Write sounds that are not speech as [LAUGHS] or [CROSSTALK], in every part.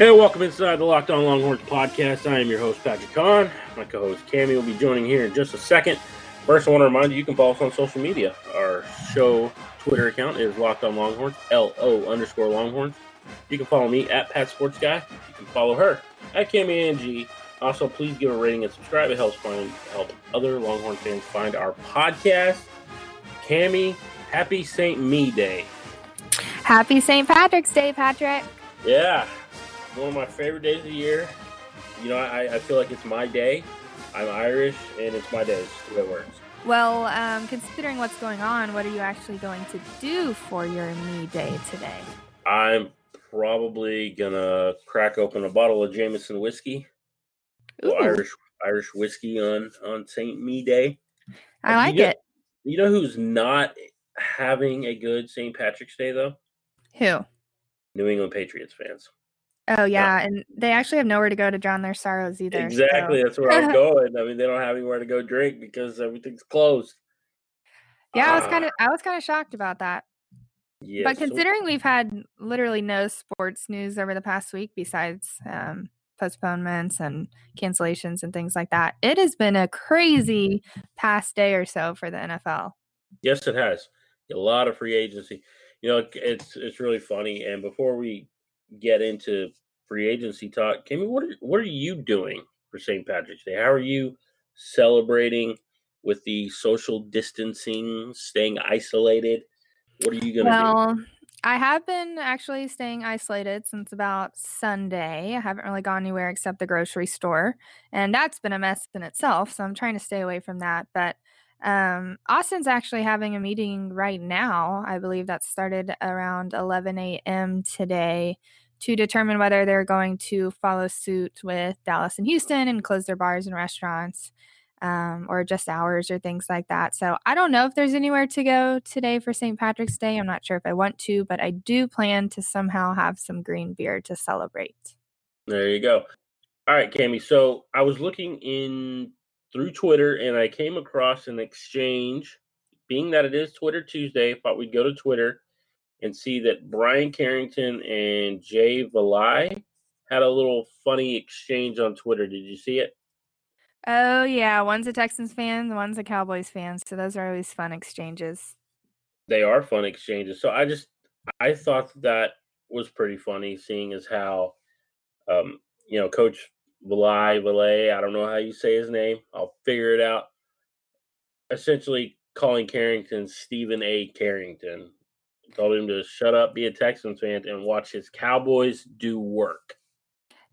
And welcome inside the Locked On Longhorns podcast. I am your host, Patrick Kahn. My co host, Cami, will be joining here in just a second. First, I want to remind you you can follow us on social media. Our show Twitter account is Locked On Longhorns, L O underscore Longhorns. You can follow me at Pat Sports Guy. You can follow her at Cami Angie. Also, please give a rating and subscribe. It helps find help other Longhorn fans find our podcast. Cami, happy St. Me Day. Happy St. Patrick's Day, Patrick. Yeah, one of my favorite days of the year. You know, I, I feel like it's my day. I'm Irish, and it's my day. It's the way it works. Well, um, considering what's going on, what are you actually going to do for your me day today? I'm probably gonna crack open a bottle of Jameson whiskey, Irish Irish whiskey on on Saint Me Day. I like you know, it. You know who's not having a good St. Patrick's Day though? Who? New England Patriots fans. Oh yeah, and they actually have nowhere to go to drown their sorrows either. Exactly, so- that's where I'm going. I mean, they don't have anywhere to go drink because everything's closed. yeah, I was Ah, kind of I was kind of shocked about that. yeah, but so- considering we've had literally no sports news over the past week besides um, postponements and cancellations and things like that, it has been a crazy past day or so for the NFL. Yes, it has a lot of free agency. You know, it's it's really funny. And before we get into free agency talk, Kimmy, what are, what are you doing for St. Patrick's Day? How are you celebrating with the social distancing, staying isolated? What are you going to Well, I have been actually staying isolated since about Sunday. I haven't really gone anywhere except the grocery store, and that's been a mess in itself. So I'm trying to stay away from that. But um, Austin's actually having a meeting right now. I believe that started around 11 a.m. today to determine whether they're going to follow suit with Dallas and Houston and close their bars and restaurants um, or just hours or things like that. So I don't know if there's anywhere to go today for St. Patrick's Day. I'm not sure if I want to, but I do plan to somehow have some green beer to celebrate. There you go. All right, Cami. So I was looking in through Twitter and I came across an exchange. Being that it is Twitter Tuesday, I thought we'd go to Twitter and see that Brian Carrington and Jay Valai had a little funny exchange on Twitter. Did you see it? Oh, yeah. One's a Texans fan, the one's a Cowboys fan. So those are always fun exchanges. They are fun exchanges. So I just I thought that was pretty funny, seeing as how um, you know, Coach Valai, Valay, I don't know how you say his name. I'll figure it out. Essentially calling Carrington Stephen A. Carrington. Told him to shut up, be a Texans fan, and watch his Cowboys do work.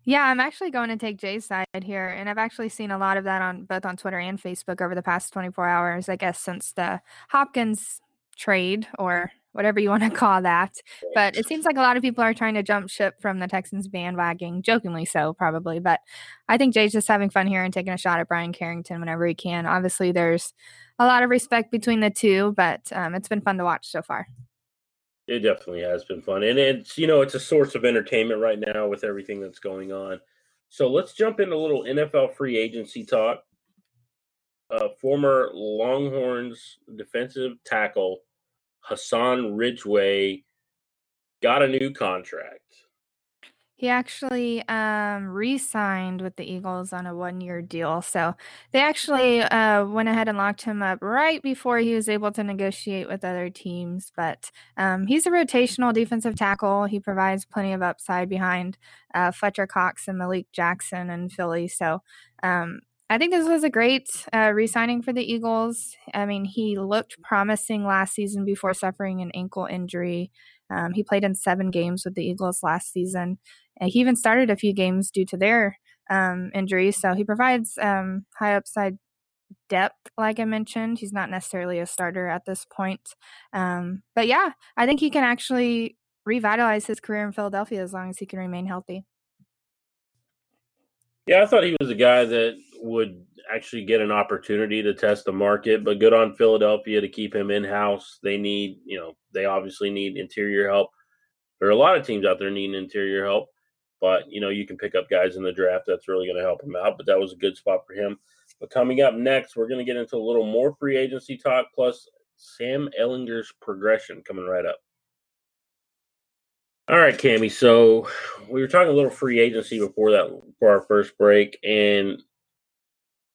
Yeah, I'm actually going to take Jay's side here, and I've actually seen a lot of that on both on Twitter and Facebook over the past 24 hours. I guess since the Hopkins trade or whatever you want to [LAUGHS] call that. But it seems like a lot of people are trying to jump ship from the Texans bandwagon, jokingly so, probably. But I think Jay's just having fun here and taking a shot at Brian Carrington whenever he can. Obviously, there's a lot of respect between the two, but um, it's been fun to watch so far. It definitely has been fun. And it's, you know, it's a source of entertainment right now with everything that's going on. So let's jump into a little NFL free agency talk. Uh, former Longhorns defensive tackle Hassan Ridgeway got a new contract. He actually um, re-signed with the Eagles on a one-year deal. So they actually uh, went ahead and locked him up right before he was able to negotiate with other teams. But um, he's a rotational defensive tackle. He provides plenty of upside behind uh, Fletcher Cox and Malik Jackson and Philly. So um, I think this was a great uh, re-signing for the Eagles. I mean, he looked promising last season before suffering an ankle injury. Um, he played in seven games with the Eagles last season. And he even started a few games due to their um, injuries. So he provides um, high upside depth, like I mentioned. He's not necessarily a starter at this point. Um, but yeah, I think he can actually revitalize his career in Philadelphia as long as he can remain healthy. Yeah, I thought he was a guy that would actually get an opportunity to test the market, but good on Philadelphia to keep him in house. They need, you know, they obviously need interior help. There are a lot of teams out there needing interior help, but you know, you can pick up guys in the draft that's really going to help him out. But that was a good spot for him. But coming up next, we're going to get into a little more free agency talk, plus Sam Ehlinger's progression coming right up. All right, Cami. So we were talking a little free agency before that for our first break, and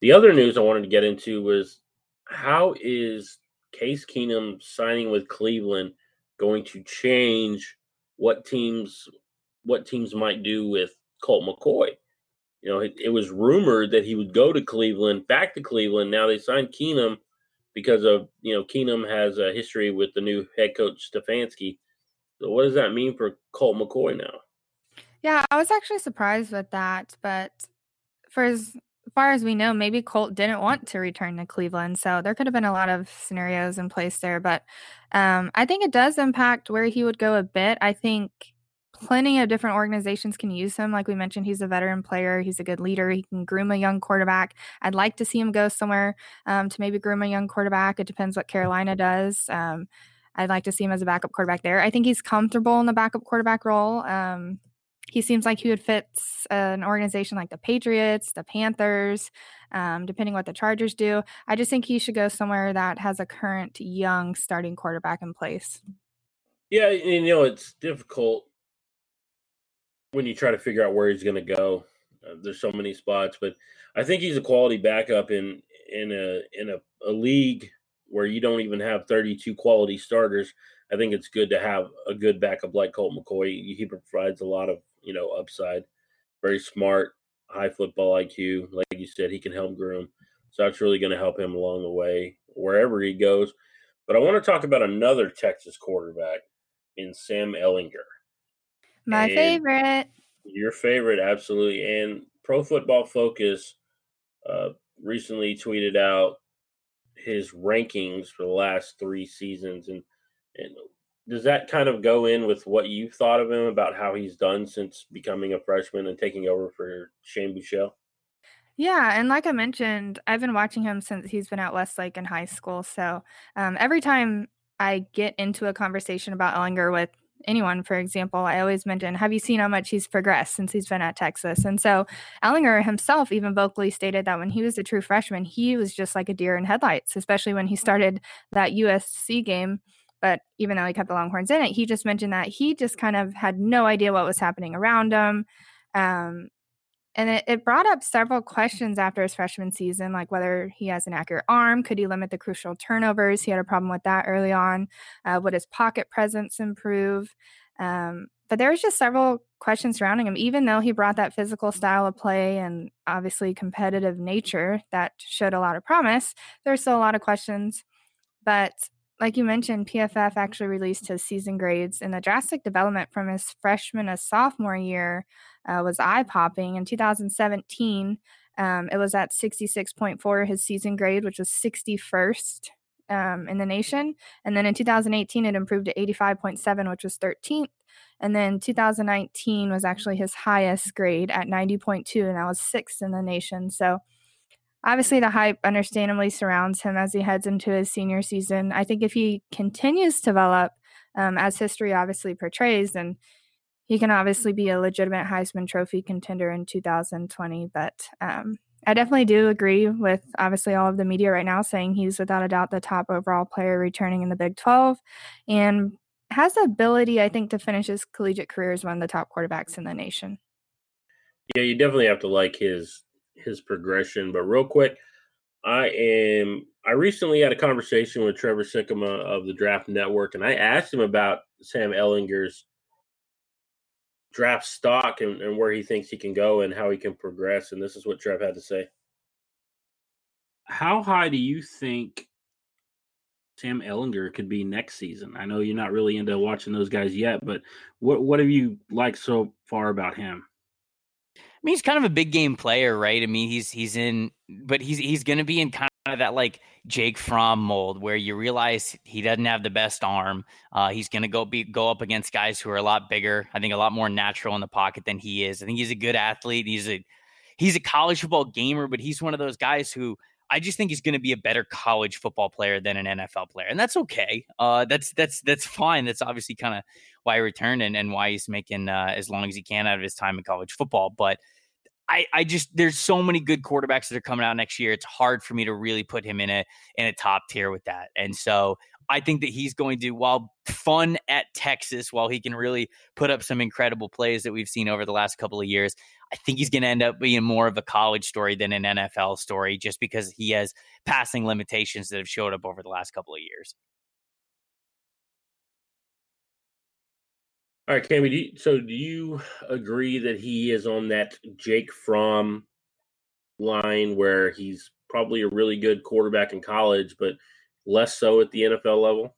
the other news I wanted to get into was how is Case Keenum signing with Cleveland going to change what teams what teams might do with Colt McCoy? You know, it, it was rumored that he would go to Cleveland, back to Cleveland. Now they signed Keenum because of you know Keenum has a history with the new head coach Stefanski. So what does that mean for Colt McCoy now? Yeah, I was actually surprised with that, but for as far as we know, maybe Colt didn't want to return to Cleveland, so there could have been a lot of scenarios in place there. But um, I think it does impact where he would go a bit. I think plenty of different organizations can use him. Like we mentioned, he's a veteran player. He's a good leader. He can groom a young quarterback. I'd like to see him go somewhere um, to maybe groom a young quarterback. It depends what Carolina does. Um, I'd like to see him as a backup quarterback there. I think he's comfortable in the backup quarterback role. Um, he seems like he would fit an organization like the Patriots, the Panthers, um, depending what the Chargers do. I just think he should go somewhere that has a current young starting quarterback in place. Yeah, you know it's difficult when you try to figure out where he's going to go. Uh, there's so many spots, but I think he's a quality backup in in a in a, a league where you don't even have 32 quality starters. I think it's good to have a good backup like Colt McCoy. He provides a lot of you know upside. Very smart, high football IQ. Like you said, he can help groom. So that's really going to help him along the way wherever he goes. But I want to talk about another Texas quarterback in Sam Ehlinger. My and favorite. Your favorite, absolutely. And Pro Football Focus uh, recently tweeted out his rankings for the last three seasons, and and does that kind of go in with what you thought of him about how he's done since becoming a freshman and taking over for Shane Buechele? Yeah, and like I mentioned, I've been watching him since he's been at Westlake in high school. So um, every time I get into a conversation about Ehlinger with anyone, for example, I always mention, have you seen how much he's progressed since he's been at Texas? And so Ehlinger himself even vocally stated that when he was a true freshman, he was just like a deer in headlights, especially when he started that USC game. But even though he cut the Longhorns in it, he just mentioned that he just kind of had no idea what was happening around him. Um, and it, it brought up several questions after his freshman season, like whether he has an accurate arm, could he limit the crucial turnovers? He had a problem with that early on. Uh, would his pocket presence improve? Um, but there was just several questions surrounding him, even though he brought that physical style of play and obviously competitive nature that showed a lot of promise. There's still a lot of questions. But like you mentioned, PFF actually released his season grades, and the drastic development from his freshman to sophomore year uh, was eye popping. In 2017, um, it was at 66.4, his season grade, which was 61st um, in the nation. And then in 2018, it improved to 85.7, which was 13th. And then 2019 was actually his highest grade at 90.2, and that was sixth in the nation. So, obviously, the hype understandably surrounds him as he heads into his senior season. I think if he continues to develop, um, as history obviously portrays, then he can obviously be a legitimate Heisman Trophy contender in 2020. But um, I definitely do agree with obviously all of the media right now saying he's without a doubt the top overall player returning in the Big 12 and has the ability, I think, to finish his collegiate career as one of the top quarterbacks in the nation. Yeah, you definitely have to like his his progression. But real quick, I am I recently had a conversation with Trevor Sikkema of the Draft Network, and I asked him about Sam Ehlinger's draft stock and, and where he thinks he can go and how he can progress. And this is what Trev had to say. How high do you think Sam Ehlinger could be next season? I know you're not really into watching those guys yet, but what what have you liked so far about him? Mean, he's kind of a big game player, right? I mean, he's he's in, but he's he's going to be in kind of that like Jake Fromm mold where you realize he doesn't have the best arm. Uh, he's going to go be go up against guys who are a lot bigger. I think a lot more natural in the pocket than he is. I think he's a good athlete. He's a he's a college football gamer, but he's one of those guys who I just think he's going to be a better college football player than an NFL player, and that's okay. Uh, that's that's that's fine. That's obviously kind of why he returned and, and why he's making uh, as long as he can out of his time in college football. But I, I just there's so many good quarterbacks that are coming out next year. It's hard for me to really put him in a in a top tier with that. And so I think that he's going to, while fun at Texas, while he can really put up some incredible plays that we've seen over the last couple of years, I think he's going to end up being more of a college story than an NFL story, just because he has passing limitations that have showed up over the last couple of years. All right, Cami. Do you, so, do you agree that he is on that Jake Fromm line where he's probably a really good quarterback in college, but less so at the NFL level?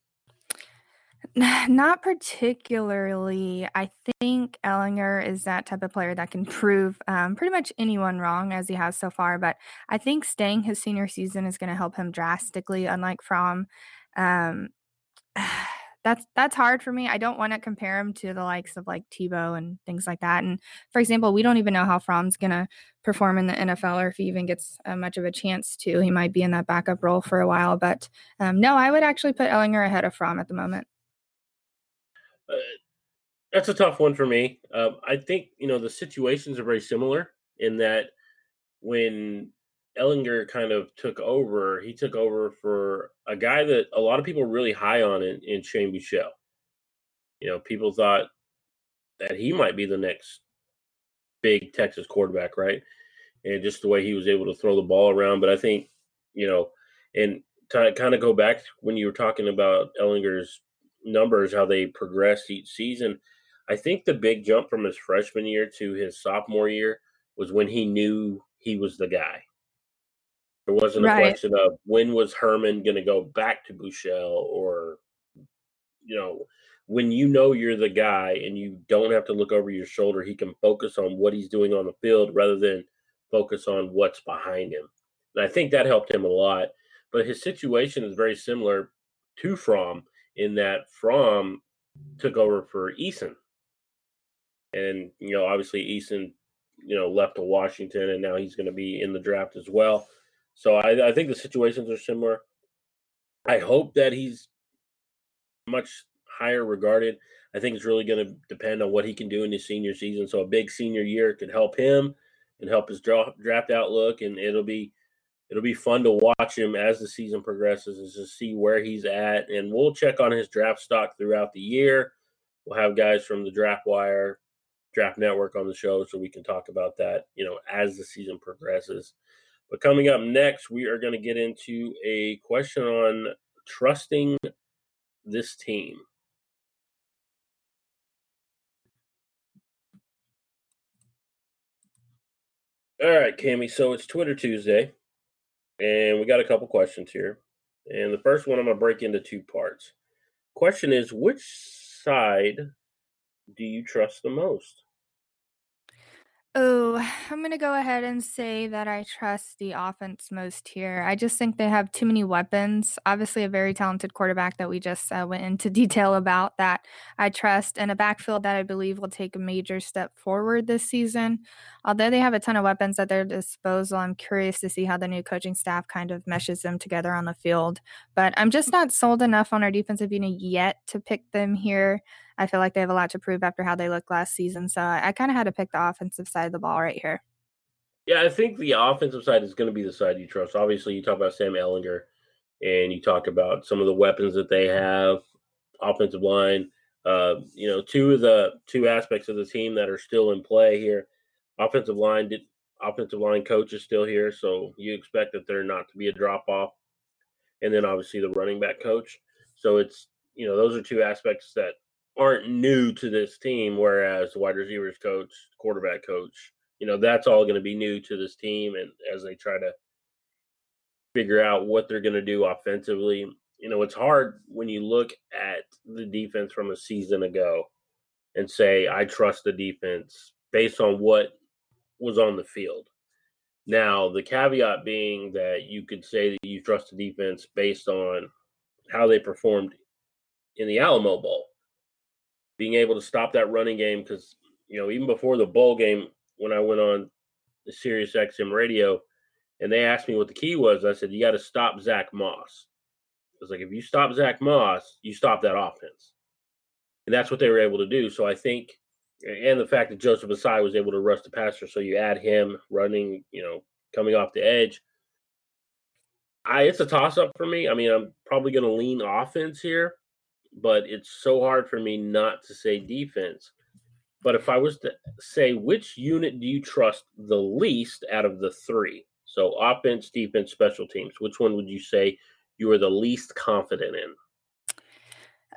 [SIGHS] Not particularly. I think Ehlinger is that type of player that can prove um, pretty much anyone wrong as he has so far. But I think staying his senior season is going to help him drastically, unlike Fromm. Um, [SIGHS] that's that's hard for me. I don't want to compare him to the likes of like Tebow and things like that. And for example, we don't even know how Fromm's gonna perform in the NFL or if he even gets uh, much of a chance to. He might be in that backup role for a while. But um, no, I would actually put Ehlinger ahead of Fromm at the moment. Uh, that's a tough one for me. Uh, I think you know the situations are very similar in that when Ehlinger kind of took over, he took over for a guy that a lot of people were really high on in, in Shane Buechele. You know, people thought that he might be the next big Texas quarterback, right? And just the way he was able to throw the ball around. But I think, you know, and to kind of go back when you were talking about Ehlinger's numbers, how they progressed each season, I think the big jump from his freshman year to his sophomore year was when he knew he was the guy there wasn't a question of when was Herman going to go back to Buechele or, you know, when you know you're the guy and you don't have to look over your shoulder, he can focus on what he's doing on the field rather than focus on what's behind him. And I think that helped him a lot. But his situation is very similar to Fromm in that Fromm took over for Eason. And, you know, obviously Eason, you know, left to Washington and now he's going to be in the draft as well. So I, I think the situations are similar. I hope that he's much higher regarded. I think it's really going to depend on what he can do in his senior season. So a big senior year could help him and help his draft outlook, and it'll be it'll be fun to watch him as the season progresses and to see where he's at. And we'll check on his draft stock throughout the year. We'll have guys from the Draft Wire, Draft Network on the show, so we can talk about that. You know, as the season progresses. But coming up next, we are going to get into a question on trusting this team. All right, Cami. So it's Twitter Tuesday, and we got a couple questions here. And the first one I'm going to break into two parts. Question is, which side do you trust the most? Oh, I'm going to go ahead and say that I trust the offense most here. I just think they have too many weapons. Obviously, a very talented quarterback that we just uh, went into [LAUGHS] detail about that I trust, and a backfield that I believe will take a major step forward this season. Although they have a ton of weapons at their disposal, I'm curious to see how the new coaching staff kind of meshes them together on the field. But I'm just not sold enough on our defensive unit yet to pick them here. I feel like they have a lot to prove after how they looked last season. So I, I kind of had to pick the offensive side of the ball right here. Yeah, I think the offensive side is going to be the side you trust. Obviously, you talk about Sam Ehlinger and you talk about some of the weapons that they have, offensive line. Uh, you know, two of the two aspects of the team that are still in play here. Offensive line did offensive line coach is still here, so you expect that there not to be a drop off. And then obviously the running back coach. So it's you know, those are two aspects that aren't new to this team, whereas the wide receivers coach, quarterback coach, you know, that's all going to be new to this team. And as they try to figure out what they're going to do offensively, you know, it's hard when you look at the defense from a season ago and say, I trust the defense based on what was on the field. Now, the caveat being that you could say that you trust the defense based on how they performed in the Alamo Bowl being able to stop that running game because you know even before the bowl game when I went on the Sirius XM radio and they asked me what the key was, I said you got to stop Zach Moss. I was like, if you stop Zach Moss, you stop that offense, and that's what they were able to do. So I think and the fact that Joseph Ossai was able to rush the passer, so you add him running, you know, coming off the edge. I it's a toss up for me. I mean, I'm probably going to lean offense here, but it's so hard for me not to say defense. But if I was to say which unit do you trust the least out of the three? So offense, defense, special teams. Which one would you say you are the least confident in?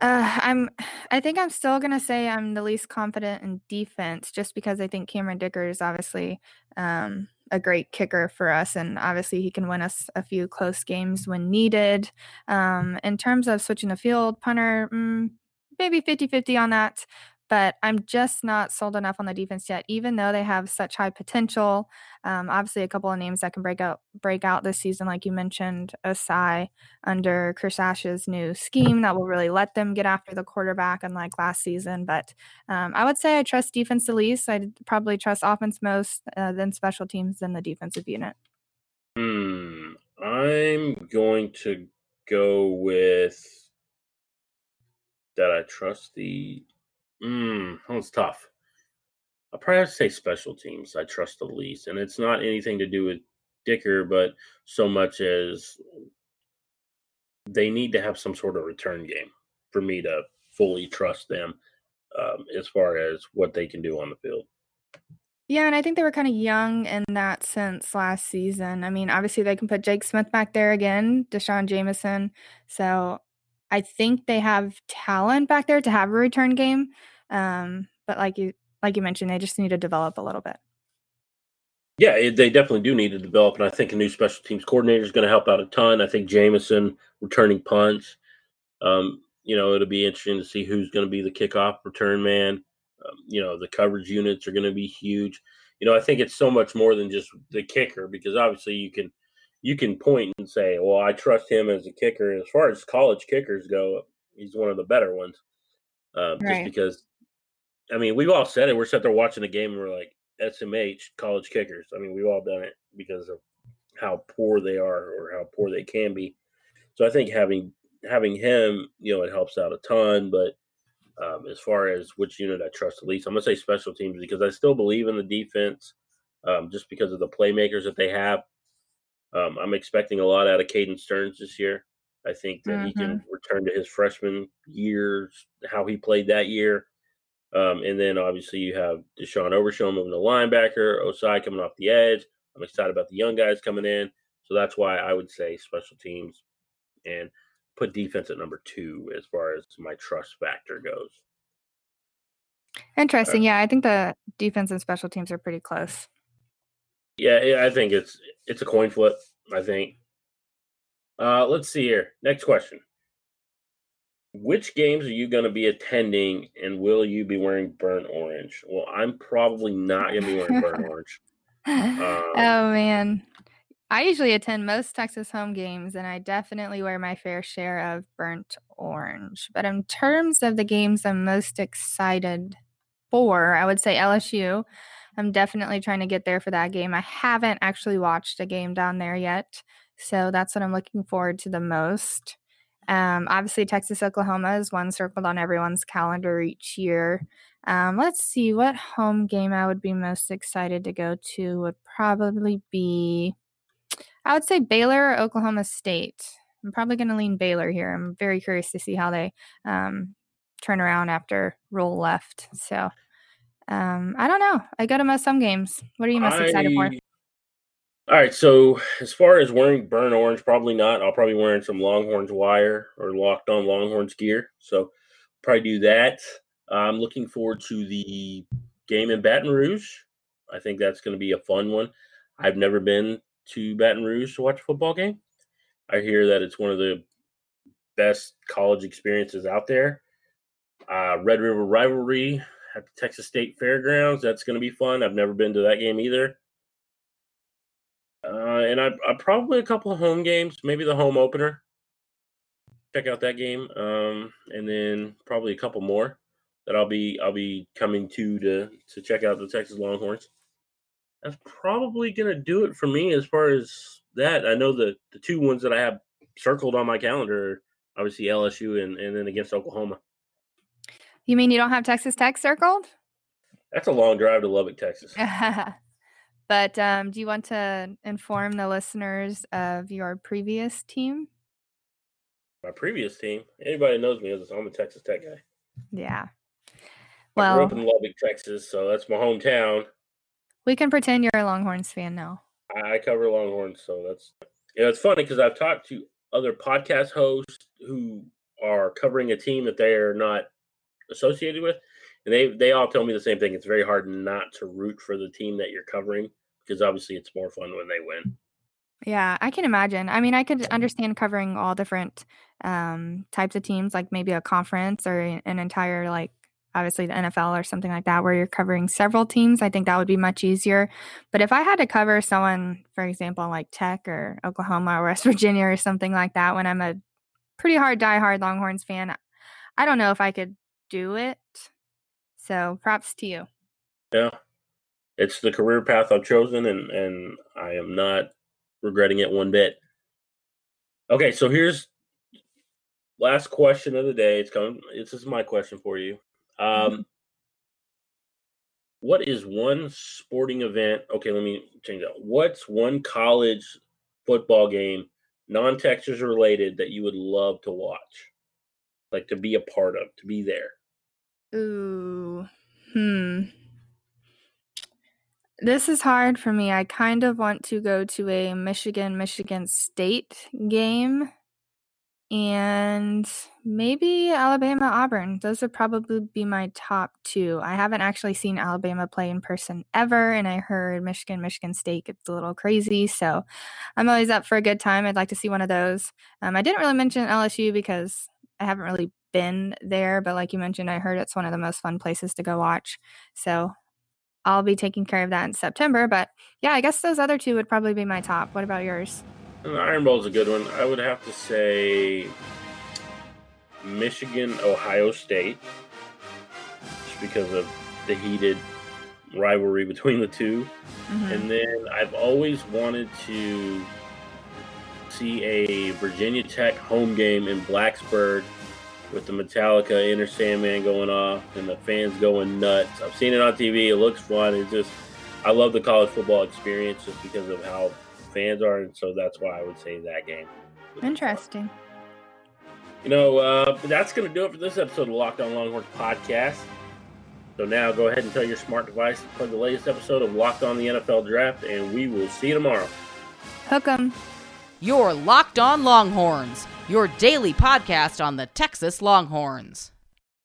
Uh, I'm. I think I'm still gonna say I'm the least confident in defense, just because I think Cameron Dicker is obviously um, a great kicker for us, and obviously he can win us a few close games when needed. Um, in terms of switching the field, punter, mm, maybe 50-50 on that but I'm just not sold enough on the defense yet, even though they have such high potential. Um, obviously, a couple of names that can break out break out this season, like you mentioned, Ossai under Chris Ash's new scheme that will really let them get after the quarterback, unlike last season. But um, I would say I trust defense the least. I'd probably trust offense most, uh, then special teams, then the defensive unit. Hmm. I'm going to go with that I trust the Mm, that was tough. I'll probably have to say special teams. I trust the least, and it's not anything to do with Dicker, but so much as they need to have some sort of return game for me to fully trust them um, as far as what they can do on the field. Yeah, and I think they were kind of young in that sense last season. I mean, obviously they can put Jake Smith back there again, D'Shawn Jamison. So I think they have talent back there to have a return game. Um, but like you like you mentioned, they just need to develop a little bit. Yeah, it, they definitely do need to develop, and I think a new special teams coordinator is going to help out a ton. I think Jamison returning punts. Um, you know, it'll be interesting to see who's going to be the kickoff return man. Um, you know, the coverage units are going to be huge. You know, I think it's so much more than just the kicker because obviously you can you can point and say, "Well, I trust him as a kicker." As far as college kickers go, he's one of the better ones. Uh, right. Just because, I mean, we've all said it. We're sitting there watching the game, and we're like, "SMH college kickers." I mean, we've all done it because of how poor they are or how poor they can be. So I think having having him, you know, it helps out a ton. But um, as far as which unit I trust the least, I'm gonna say special teams because I still believe in the defense, um, just because of the playmakers that they have. Um, I'm expecting a lot out of Caden Sterns this year. I think that mm-hmm. he can mm-hmm. return to his freshman years, how he played that year. Um, and then obviously you have Deshaun Overshown moving to linebacker, Ossai coming off the edge. I'm excited about the young guys coming in. So that's why I would say special teams and put defense at number two as far as my trust factor goes. Interesting. Uh, yeah, I think the defense and special teams are pretty close. Yeah, I think it's it's a coin flip. I think. Uh, let's see here. Next question. Which games are you going to be attending, and will you be wearing burnt orange? Well, I'm probably not going to be wearing burnt [LAUGHS] orange. Um, oh man, I usually attend most Texas home games, and I definitely wear my fair share of burnt orange. But in terms of the games I'm most excited for, I would say LSU. I'm definitely trying to get there for that game. I haven't actually watched a game down there yet. So that's what I'm looking forward to the most. Um, obviously, Texas Oklahoma is one circled on everyone's calendar each year. Um, let's see what home game I would be most excited to go to would probably be, I would say Baylor or Oklahoma State. I'm probably going to lean Baylor here. I'm very curious to see how they um, turn around after Rhule left. So um, I don't know. I got to most some games. What are you most I, excited for? All right. So as far as wearing burnt orange, probably not. I'll probably wearing some Longhorns wire or locked on Longhorns gear. So probably do that. I'm looking forward to the game in Baton Rouge. I think that's going to be a fun one. I've never been to Baton Rouge to watch a football game. I hear that it's one of the best college experiences out there. Uh, Red River Rivalry at the Texas State Fairgrounds. That's going to be fun. I've never been to that game either. Uh, and I, I probably a couple of home games, maybe the home opener. Check out that game, um, and then probably a couple more that I'll be I'll be coming to to to check out the Texas Longhorns. That's probably gonna do it for me as far as that. I know the the two ones that I have circled on my calendar, are obviously LSU and and then against Oklahoma. You mean you don't have Texas Tech circled? That's a long drive to Lubbock, Texas. [LAUGHS] but um, do you want to inform the listeners of your previous team? My previous team. Anybody knows me as I'm a Texas Tech guy. Yeah. Well, I grew up in Lubbock, Texas, so that's my hometown. We can pretend you're a Longhorns fan now. I cover Longhorns, so that's you know, It's funny because I've talked to other podcast hosts who are covering a team that they are not associated with, and they they all tell me the same thing. It's very hard not to root for the team that you're covering because obviously it's more fun when they win. Yeah, I can imagine. I mean, I could understand covering all different um, types of teams, like maybe a conference or an entire like obviously the NFL or something like that, where you're covering several teams, I think that would be much easier. But if I had to cover someone, for example, like Tech or Oklahoma or West [LAUGHS] Virginia or something like that, when I'm a pretty hard diehard Longhorns fan, I don't know if I could do it. So props to you. Yeah. It's the career path I've chosen and and I am not regretting it one bit. Okay, so here's last question of the day. It's coming. This is my question for you. Mm-hmm. Um, what is one sporting event? Okay, let me change that. What's one college football game, non Texas related, that you would love to watch? Like to be a part of, to be there? Ooh. Hmm. This is hard for me. I kind of want to go to a Michigan Michigan State game and maybe Alabama Auburn. Those would probably be my top two. I haven't actually seen Alabama play in person ever, and I heard Michigan, Michigan State gets a little crazy. So I'm always up for a good time. I'd like to see one of those. Um, I didn't really mention LSU because I haven't really been there, but like you mentioned, I heard it's one of the most fun places to go watch. So I'll be taking care of that in September. But yeah, I guess those other two would probably be my top. What about yours? The Iron Bowl is a good one. I would have to say Michigan, Ohio State, just because of the heated rivalry [LAUGHS] between the 2 mm-hmm. And then I've always wanted to see a Virginia Tech home game in Blacksburg with the Metallica Enter Sandman going off and the fans going nuts. I've seen it on TV. It looks fun. It's just, I love the college football experience just because of how fans are, and so that's why I would say that game. Interesting. You know, uh, that's going to do it for this episode of Locked On Longhorns podcast. So now go ahead and tell your smart device to play the latest episode of Locked On the NFL Draft, and we will see you tomorrow. Hook 'em. Your Locked On Longhorns, your daily podcast on the Texas Longhorns.